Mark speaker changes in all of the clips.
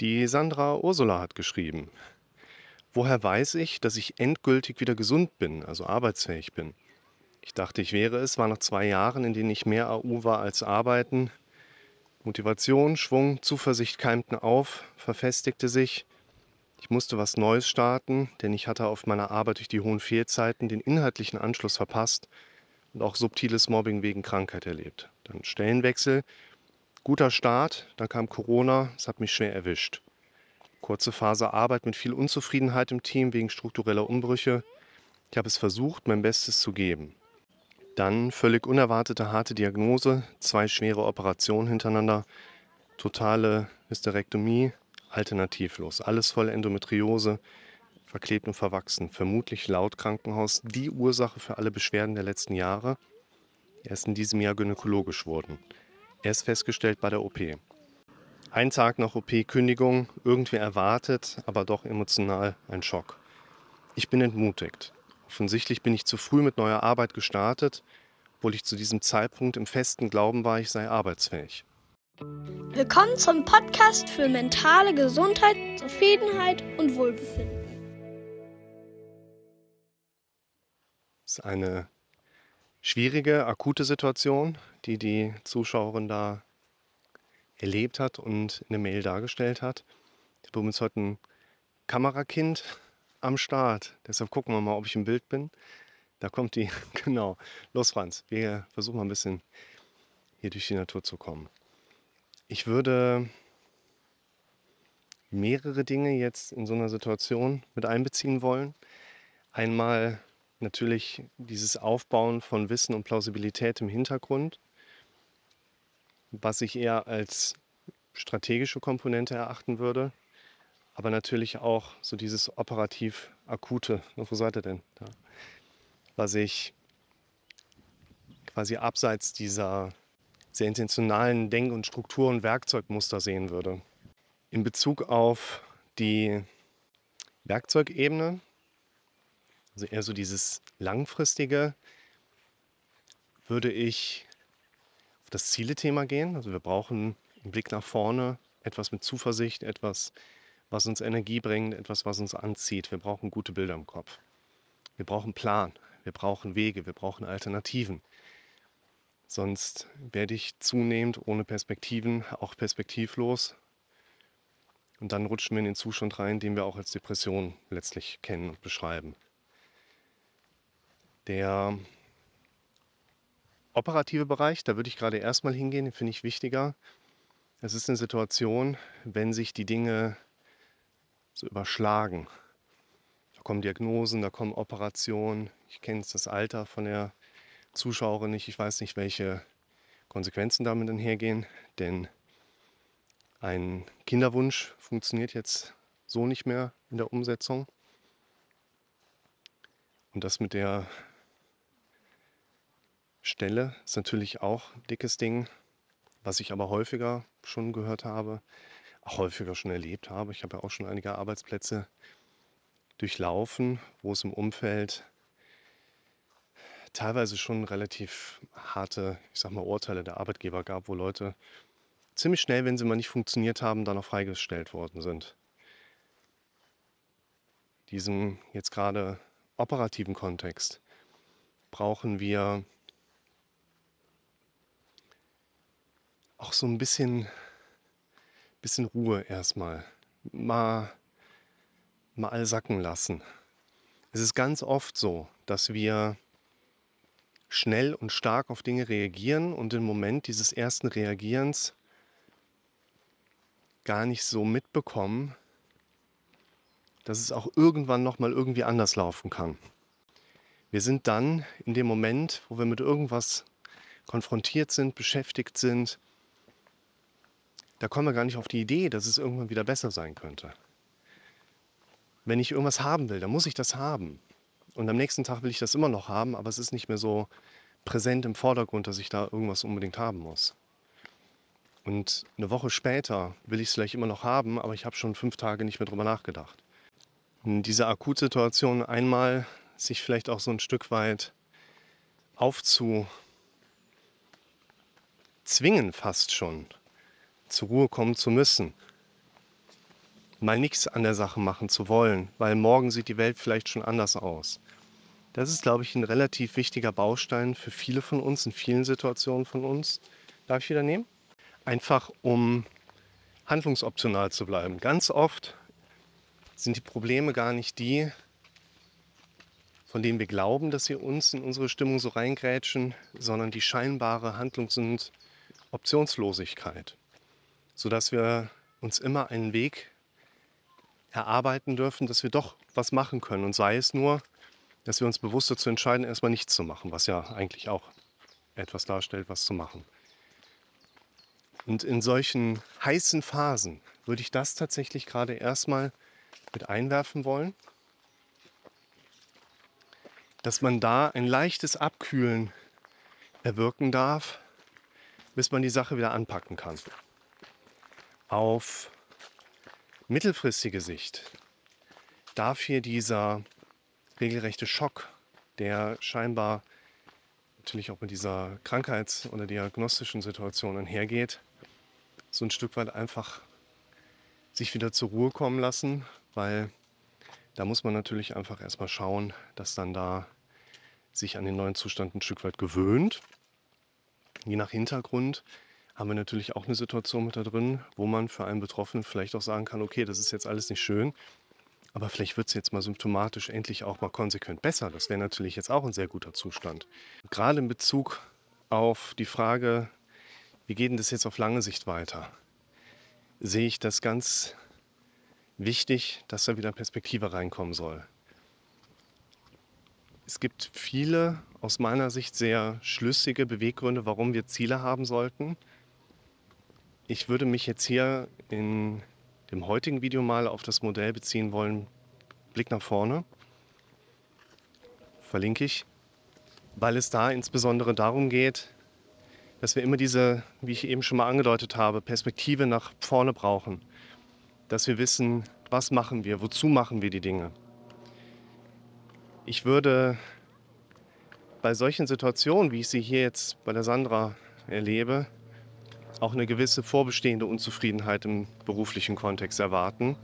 Speaker 1: Die Sandra Ursula hat geschrieben. Woher weiß ich, dass ich endgültig wieder gesund bin, also arbeitsfähig bin? Ich dachte, ich wäre es, war nach zwei Jahren, in denen ich mehr AU war als arbeiten. Motivation, Schwung, Zuversicht keimten auf, verfestigte sich. Ich musste was Neues starten, denn ich hatte auf meiner Arbeit durch die hohen Fehlzeiten den inhaltlichen Anschluss verpasst und auch subtiles Mobbing wegen Krankheit erlebt. Dann Stellenwechsel, guter Start, dann kam Corona, es hat mich schwer erwischt. Kurze Phase Arbeit mit viel Unzufriedenheit im Team wegen struktureller Umbrüche. Ich habe es versucht, mein Bestes zu geben. Dann völlig unerwartete harte Diagnose, zwei schwere Operationen hintereinander, totale Hysterektomie, alternativlos. Alles voll Endometriose, verklebt und verwachsen. Vermutlich laut Krankenhaus die Ursache für alle Beschwerden der letzten Jahre. Erst in diesem Jahr gynäkologisch wurden. Erst festgestellt bei der OP. Ein Tag nach OP-Kündigung, irgendwie erwartet, aber doch emotional ein Schock. Ich bin entmutigt. Offensichtlich bin ich zu früh mit neuer Arbeit gestartet, obwohl ich zu diesem Zeitpunkt im festen Glauben war, ich sei arbeitsfähig.
Speaker 2: Willkommen zum Podcast für mentale Gesundheit, Zufriedenheit und Wohlbefinden.
Speaker 1: Es ist eine schwierige, akute Situation, die die Zuschauerin da erlebt hat und in der Mail dargestellt hat. Ich habe übrigens heute ein Kamerakind am Start. Deshalb gucken wir mal, ob ich im Bild bin. Da kommt die, genau. Los, Franz, wir versuchen mal ein bisschen hier durch die Natur zu kommen. Ich würde mehrere Dinge jetzt in so einer Situation mit einbeziehen wollen. Einmal natürlich dieses Aufbauen von Wissen und Plausibilität im Hintergrund, was ich eher als strategische Komponente erachten würde, aber natürlich auch so dieses operativ akute, wo seid ihr denn? Da. Was ich quasi abseits dieser sehr intentionalen Denk- und Struktur- und Werkzeugmuster sehen würde. In Bezug auf die Werkzeugebene, also eher so dieses langfristige, würde ich auf das Zielethema gehen. Also wir brauchen einen Blick nach vorne, etwas mit Zuversicht, etwas, was uns Energie bringt, etwas, was uns anzieht. Wir brauchen gute Bilder im Kopf. Wir brauchen Plan, wir brauchen Wege, wir brauchen Alternativen. Sonst werde ich zunehmend ohne Perspektiven auch perspektivlos. Und dann rutschen wir in den Zustand rein, den wir auch als Depression letztlich kennen und beschreiben. Der operative Bereich, da würde ich gerade erstmal hingehen, den finde ich wichtiger. Es ist eine Situation, wenn sich die Dinge so überschlagen. Da kommen Diagnosen, da kommen Operationen. Ich kenne jetzt das Alter von der Zuschauerin nicht. Ich weiß nicht, welche Konsequenzen damit einhergehen, denn ein Kinderwunsch funktioniert jetzt so nicht mehr in der Umsetzung. Und das mit der Stelle ist natürlich auch ein dickes Ding, was ich aber häufiger schon gehört habe, auch häufiger schon erlebt habe. Ich habe ja auch schon einige Arbeitsplätze durchlaufen, wo es im Umfeld teilweise schon relativ harte, ich sag mal, Urteile der Arbeitgeber gab, wo Leute ziemlich schnell, wenn sie mal nicht funktioniert haben, dann auch freigestellt worden sind. Diesem jetzt gerade operativen Kontext brauchen wir auch so ein bisschen, bisschen Ruhe erstmal. Mal, mal sacken lassen. Es ist ganz oft so, dass wir schnell und stark auf Dinge reagieren und im Moment dieses ersten Reagierens gar nicht so mitbekommen, dass es auch irgendwann nochmal irgendwie anders laufen kann. Wir sind dann in dem Moment, wo wir mit irgendwas konfrontiert sind, beschäftigt sind, da kommen wir gar nicht auf die Idee, dass es irgendwann wieder besser sein könnte. Wenn ich irgendwas haben will, dann muss ich das haben. Und am nächsten Tag will ich das immer noch haben, aber es ist nicht mehr so präsent im Vordergrund, dass ich da irgendwas unbedingt haben muss. Und eine Woche später will ich es vielleicht immer noch haben, aber ich habe schon fünf Tage nicht mehr drüber nachgedacht. In dieser Akutsituation einmal sich vielleicht auch so ein Stück weit aufzuzwingen, fast schon zur Ruhe kommen zu müssen. mal nichts an der Sache machen zu wollen, weil morgen sieht die Welt vielleicht schon anders aus. Das ist, glaube ich, ein relativ wichtiger Baustein für viele von uns, in vielen Situationen von uns. Darf ich wieder nehmen? Einfach um handlungsoptional zu bleiben. Ganz oft sind die Probleme gar nicht die, von denen wir glauben, dass sie uns in unsere Stimmung so reingrätschen, sondern die scheinbare Handlungs- und Optionslosigkeit, sodass wir uns immer einen Weg erarbeiten dürfen, dass wir doch was machen können. Und sei es nur, dass wir uns bewusst dazu entscheiden, erstmal nichts zu machen, was ja eigentlich auch etwas darstellt, was zu machen. Und in solchen heißen Phasen würde ich das tatsächlich gerade erstmal mit einwerfen wollen dass man da ein leichtes Abkühlen erwirken darf, bis man die Sache wieder anpacken kann. Auf mittelfristige Sicht darf hier dieser regelrechte Schock, der scheinbar natürlich auch mit dieser Krankheits- oder diagnostischen Situation einhergeht, so ein Stück weit einfach sich wieder zur Ruhe kommen lassen, weil da muss man natürlich einfach erstmal schauen, dass dann da sich an den neuen Zustand ein Stück weit gewöhnt. Je nach Hintergrund haben wir natürlich auch eine Situation mit da drin, wo man für einen Betroffenen vielleicht auch sagen kann, okay, das ist jetzt alles nicht schön, aber vielleicht wird es jetzt mal symptomatisch endlich auch mal konsequent besser. Das wäre natürlich jetzt auch ein sehr guter Zustand. Gerade in Bezug auf die Frage, wie geht denn das jetzt auf lange Sicht weiter, sehe ich das ganz wichtig, dass da wieder Perspektive reinkommen soll. Es gibt viele aus meiner Sicht sehr schlüssige Beweggründe, warum wir Ziele haben sollten. Ich würde mich jetzt hier in dem heutigen Video mal auf das Modell beziehen wollen, Blick nach vorne. Verlinke ich, weil es da insbesondere darum geht, dass wir immer diese, wie ich eben schon mal angedeutet habe, Perspektive nach vorne brauchen. Dass wir wissen, was machen wir, wozu machen wir die Dinge. Ich würde bei solchen Situationen, wie ich sie hier jetzt bei der Sandra erlebe, auch eine gewisse vorbestehende Unzufriedenheit im beruflichen Kontext erwarten.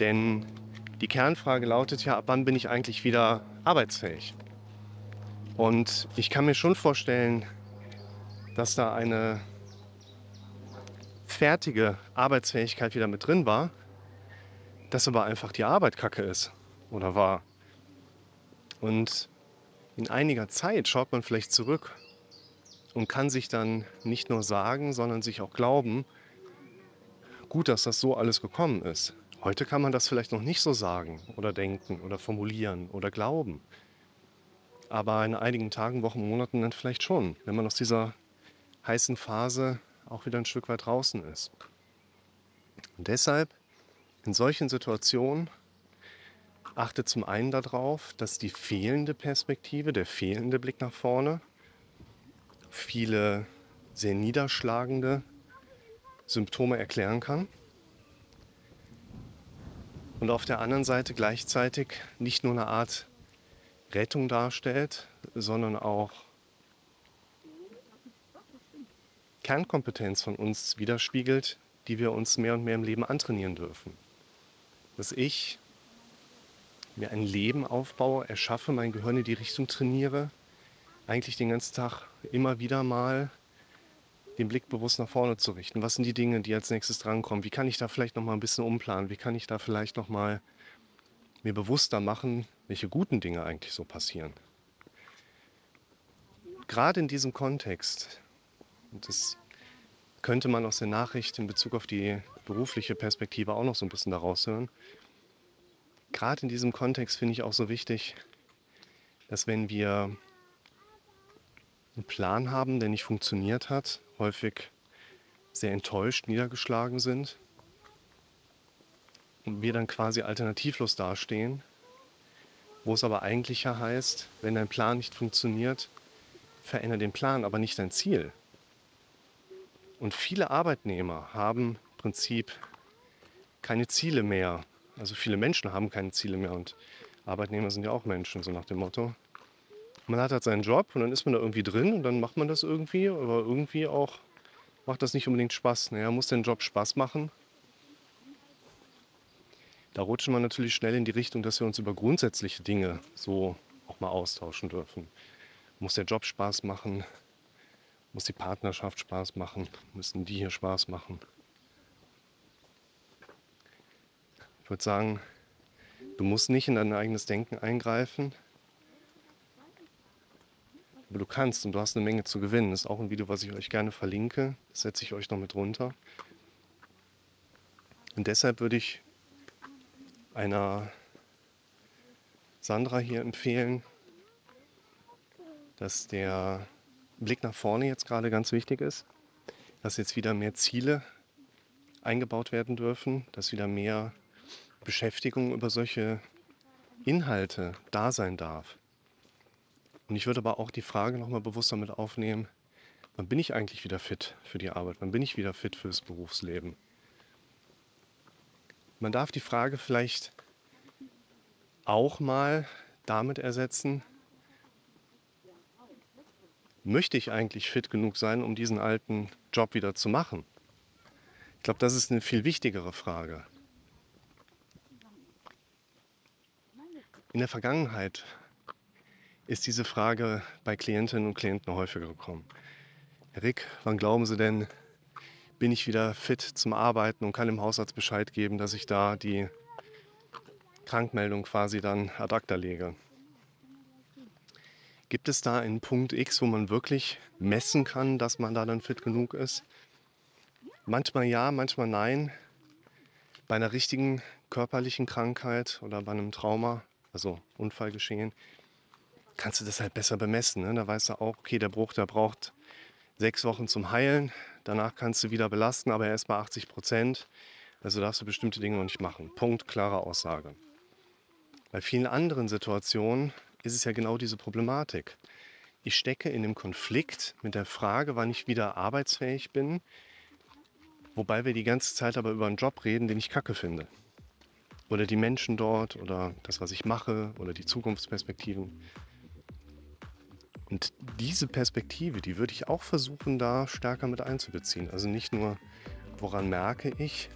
Speaker 1: Denn die Kernfrage lautet ja, ab wann bin ich eigentlich wieder arbeitsfähig? Und ich kann mir schon vorstellen, dass da eine fertige Arbeitsfähigkeit wieder mit drin war, dass aber einfach die Arbeit kacke ist oder war. Und in einiger Zeit schaut man vielleicht zurück und kann sich dann nicht nur sagen, sondern sich auch glauben, gut, dass das so alles gekommen ist. Heute kann man das vielleicht noch nicht so sagen oder denken oder formulieren oder glauben. Aber in einigen Tagen, Wochen, Monaten dann vielleicht schon, wenn man aus dieser heißen Phase auch wieder ein Stück weit draußen ist. Und deshalb in solchen Situationen achte zum einen darauf, dass die fehlende Perspektive, der fehlende Blick nach vorne, viele sehr niederschlagende Symptome erklären kann. Und auf der anderen Seite gleichzeitig nicht nur eine Art Rettung darstellt, sondern auch Kernkompetenz von uns widerspiegelt, die wir uns mehr und mehr im Leben antrainieren dürfen. Dass ich mir ein Leben aufbaue, erschaffe, mein Gehirn in die Richtung trainiere, eigentlich den ganzen Tag immer wieder mal den Blick bewusst nach vorne zu richten. Was sind die Dinge, die als nächstes drankommen? Wie kann ich da vielleicht noch mal ein bisschen umplanen? Wie kann ich da vielleicht noch mal mir bewusster machen, welche guten Dinge eigentlich so passieren? Gerade in diesem Kontext, und das könnte man aus der Nachricht in Bezug auf die berufliche Perspektive auch noch so ein bisschen daraus hören, gerade in diesem Kontext finde ich auch so wichtig, dass wenn wir einen Plan haben, der nicht funktioniert hat, häufig sehr enttäuscht, niedergeschlagen sind und wir dann quasi alternativlos dastehen, wo es aber eigentlich ja heißt, wenn dein Plan nicht funktioniert, verändere den Plan, aber nicht dein Ziel. Und viele Arbeitnehmer haben im Prinzip keine Ziele mehr also viele Menschen haben keine Ziele mehr und Arbeitnehmer sind ja auch Menschen, so nach dem Motto. Man hat halt seinen Job und dann ist man da irgendwie drin und dann macht man das irgendwie, aber irgendwie auch macht das nicht unbedingt Spaß. Naja, muss den Job Spaß machen? Da rutschen wir natürlich schnell in die Richtung, dass wir uns über grundsätzliche Dinge so auch mal austauschen dürfen. Muss der Job Spaß machen? Muss die Partnerschaft Spaß machen? Müssen die hier Spaß machen? Ich würde sagen, du musst nicht in dein eigenes Denken eingreifen, aber du kannst und du hast eine Menge zu gewinnen. Das ist auch ein Video, was ich euch gerne verlinke. Das setze ich euch noch mit runter. Und deshalb würde ich einer Sandra hier empfehlen, dass der Blick nach vorne jetzt gerade ganz wichtig ist, dass jetzt wieder mehr Ziele eingebaut werden dürfen, dass wieder mehr Beschäftigung über solche Inhalte da sein darf. Und ich würde aber auch die Frage nochmal bewusst damit aufnehmen, wann bin ich eigentlich wieder fit für die Arbeit? Wann bin ich wieder fit fürs Berufsleben? Man darf die Frage vielleicht auch mal damit ersetzen, möchte ich eigentlich fit genug sein, um diesen alten Job wieder zu machen? Ich glaube, das ist eine viel wichtigere Frage. In der Vergangenheit ist diese Frage bei Klientinnen und Klienten häufiger gekommen. Rick, wann glauben Sie denn, bin ich wieder fit zum Arbeiten und kann dem Hausarzt Bescheid geben, dass ich da die Krankmeldung quasi dann ad acta lege? Gibt es da einen Punkt X, wo man wirklich messen kann, dass man da dann fit genug ist? Manchmal ja, manchmal nein. Bei einer richtigen körperlichen Krankheit oder bei einem Trauma also Unfall geschehen, kannst du das halt besser bemessen. Ne? Da weißt du auch, okay, der Bruch, der braucht sechs Wochen zum Heilen. Danach kannst du wieder belasten, aber erst bei 80 Prozent. Also darfst du bestimmte Dinge noch nicht machen. Punkt, klare Aussage. Bei vielen anderen Situationen ist es ja genau diese Problematik. Ich stecke in dem Konflikt mit der Frage, wann ich wieder arbeitsfähig bin, wobei wir die ganze Zeit aber über einen Job reden, den ich kacke finde oder die Menschen dort oder das, was ich mache oder die Zukunftsperspektiven. Und diese Perspektive, die würde ich auch versuchen, da stärker mit einzubeziehen. Also nicht nur, woran merke ich,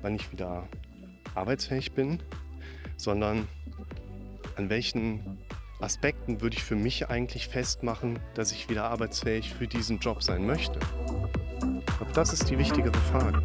Speaker 1: wann ich wieder arbeitsfähig bin, sondern an welchen Aspekten würde ich für mich eigentlich festmachen, dass ich wieder arbeitsfähig für diesen Job sein möchte. Ich glaube, das ist die wichtigere Frage.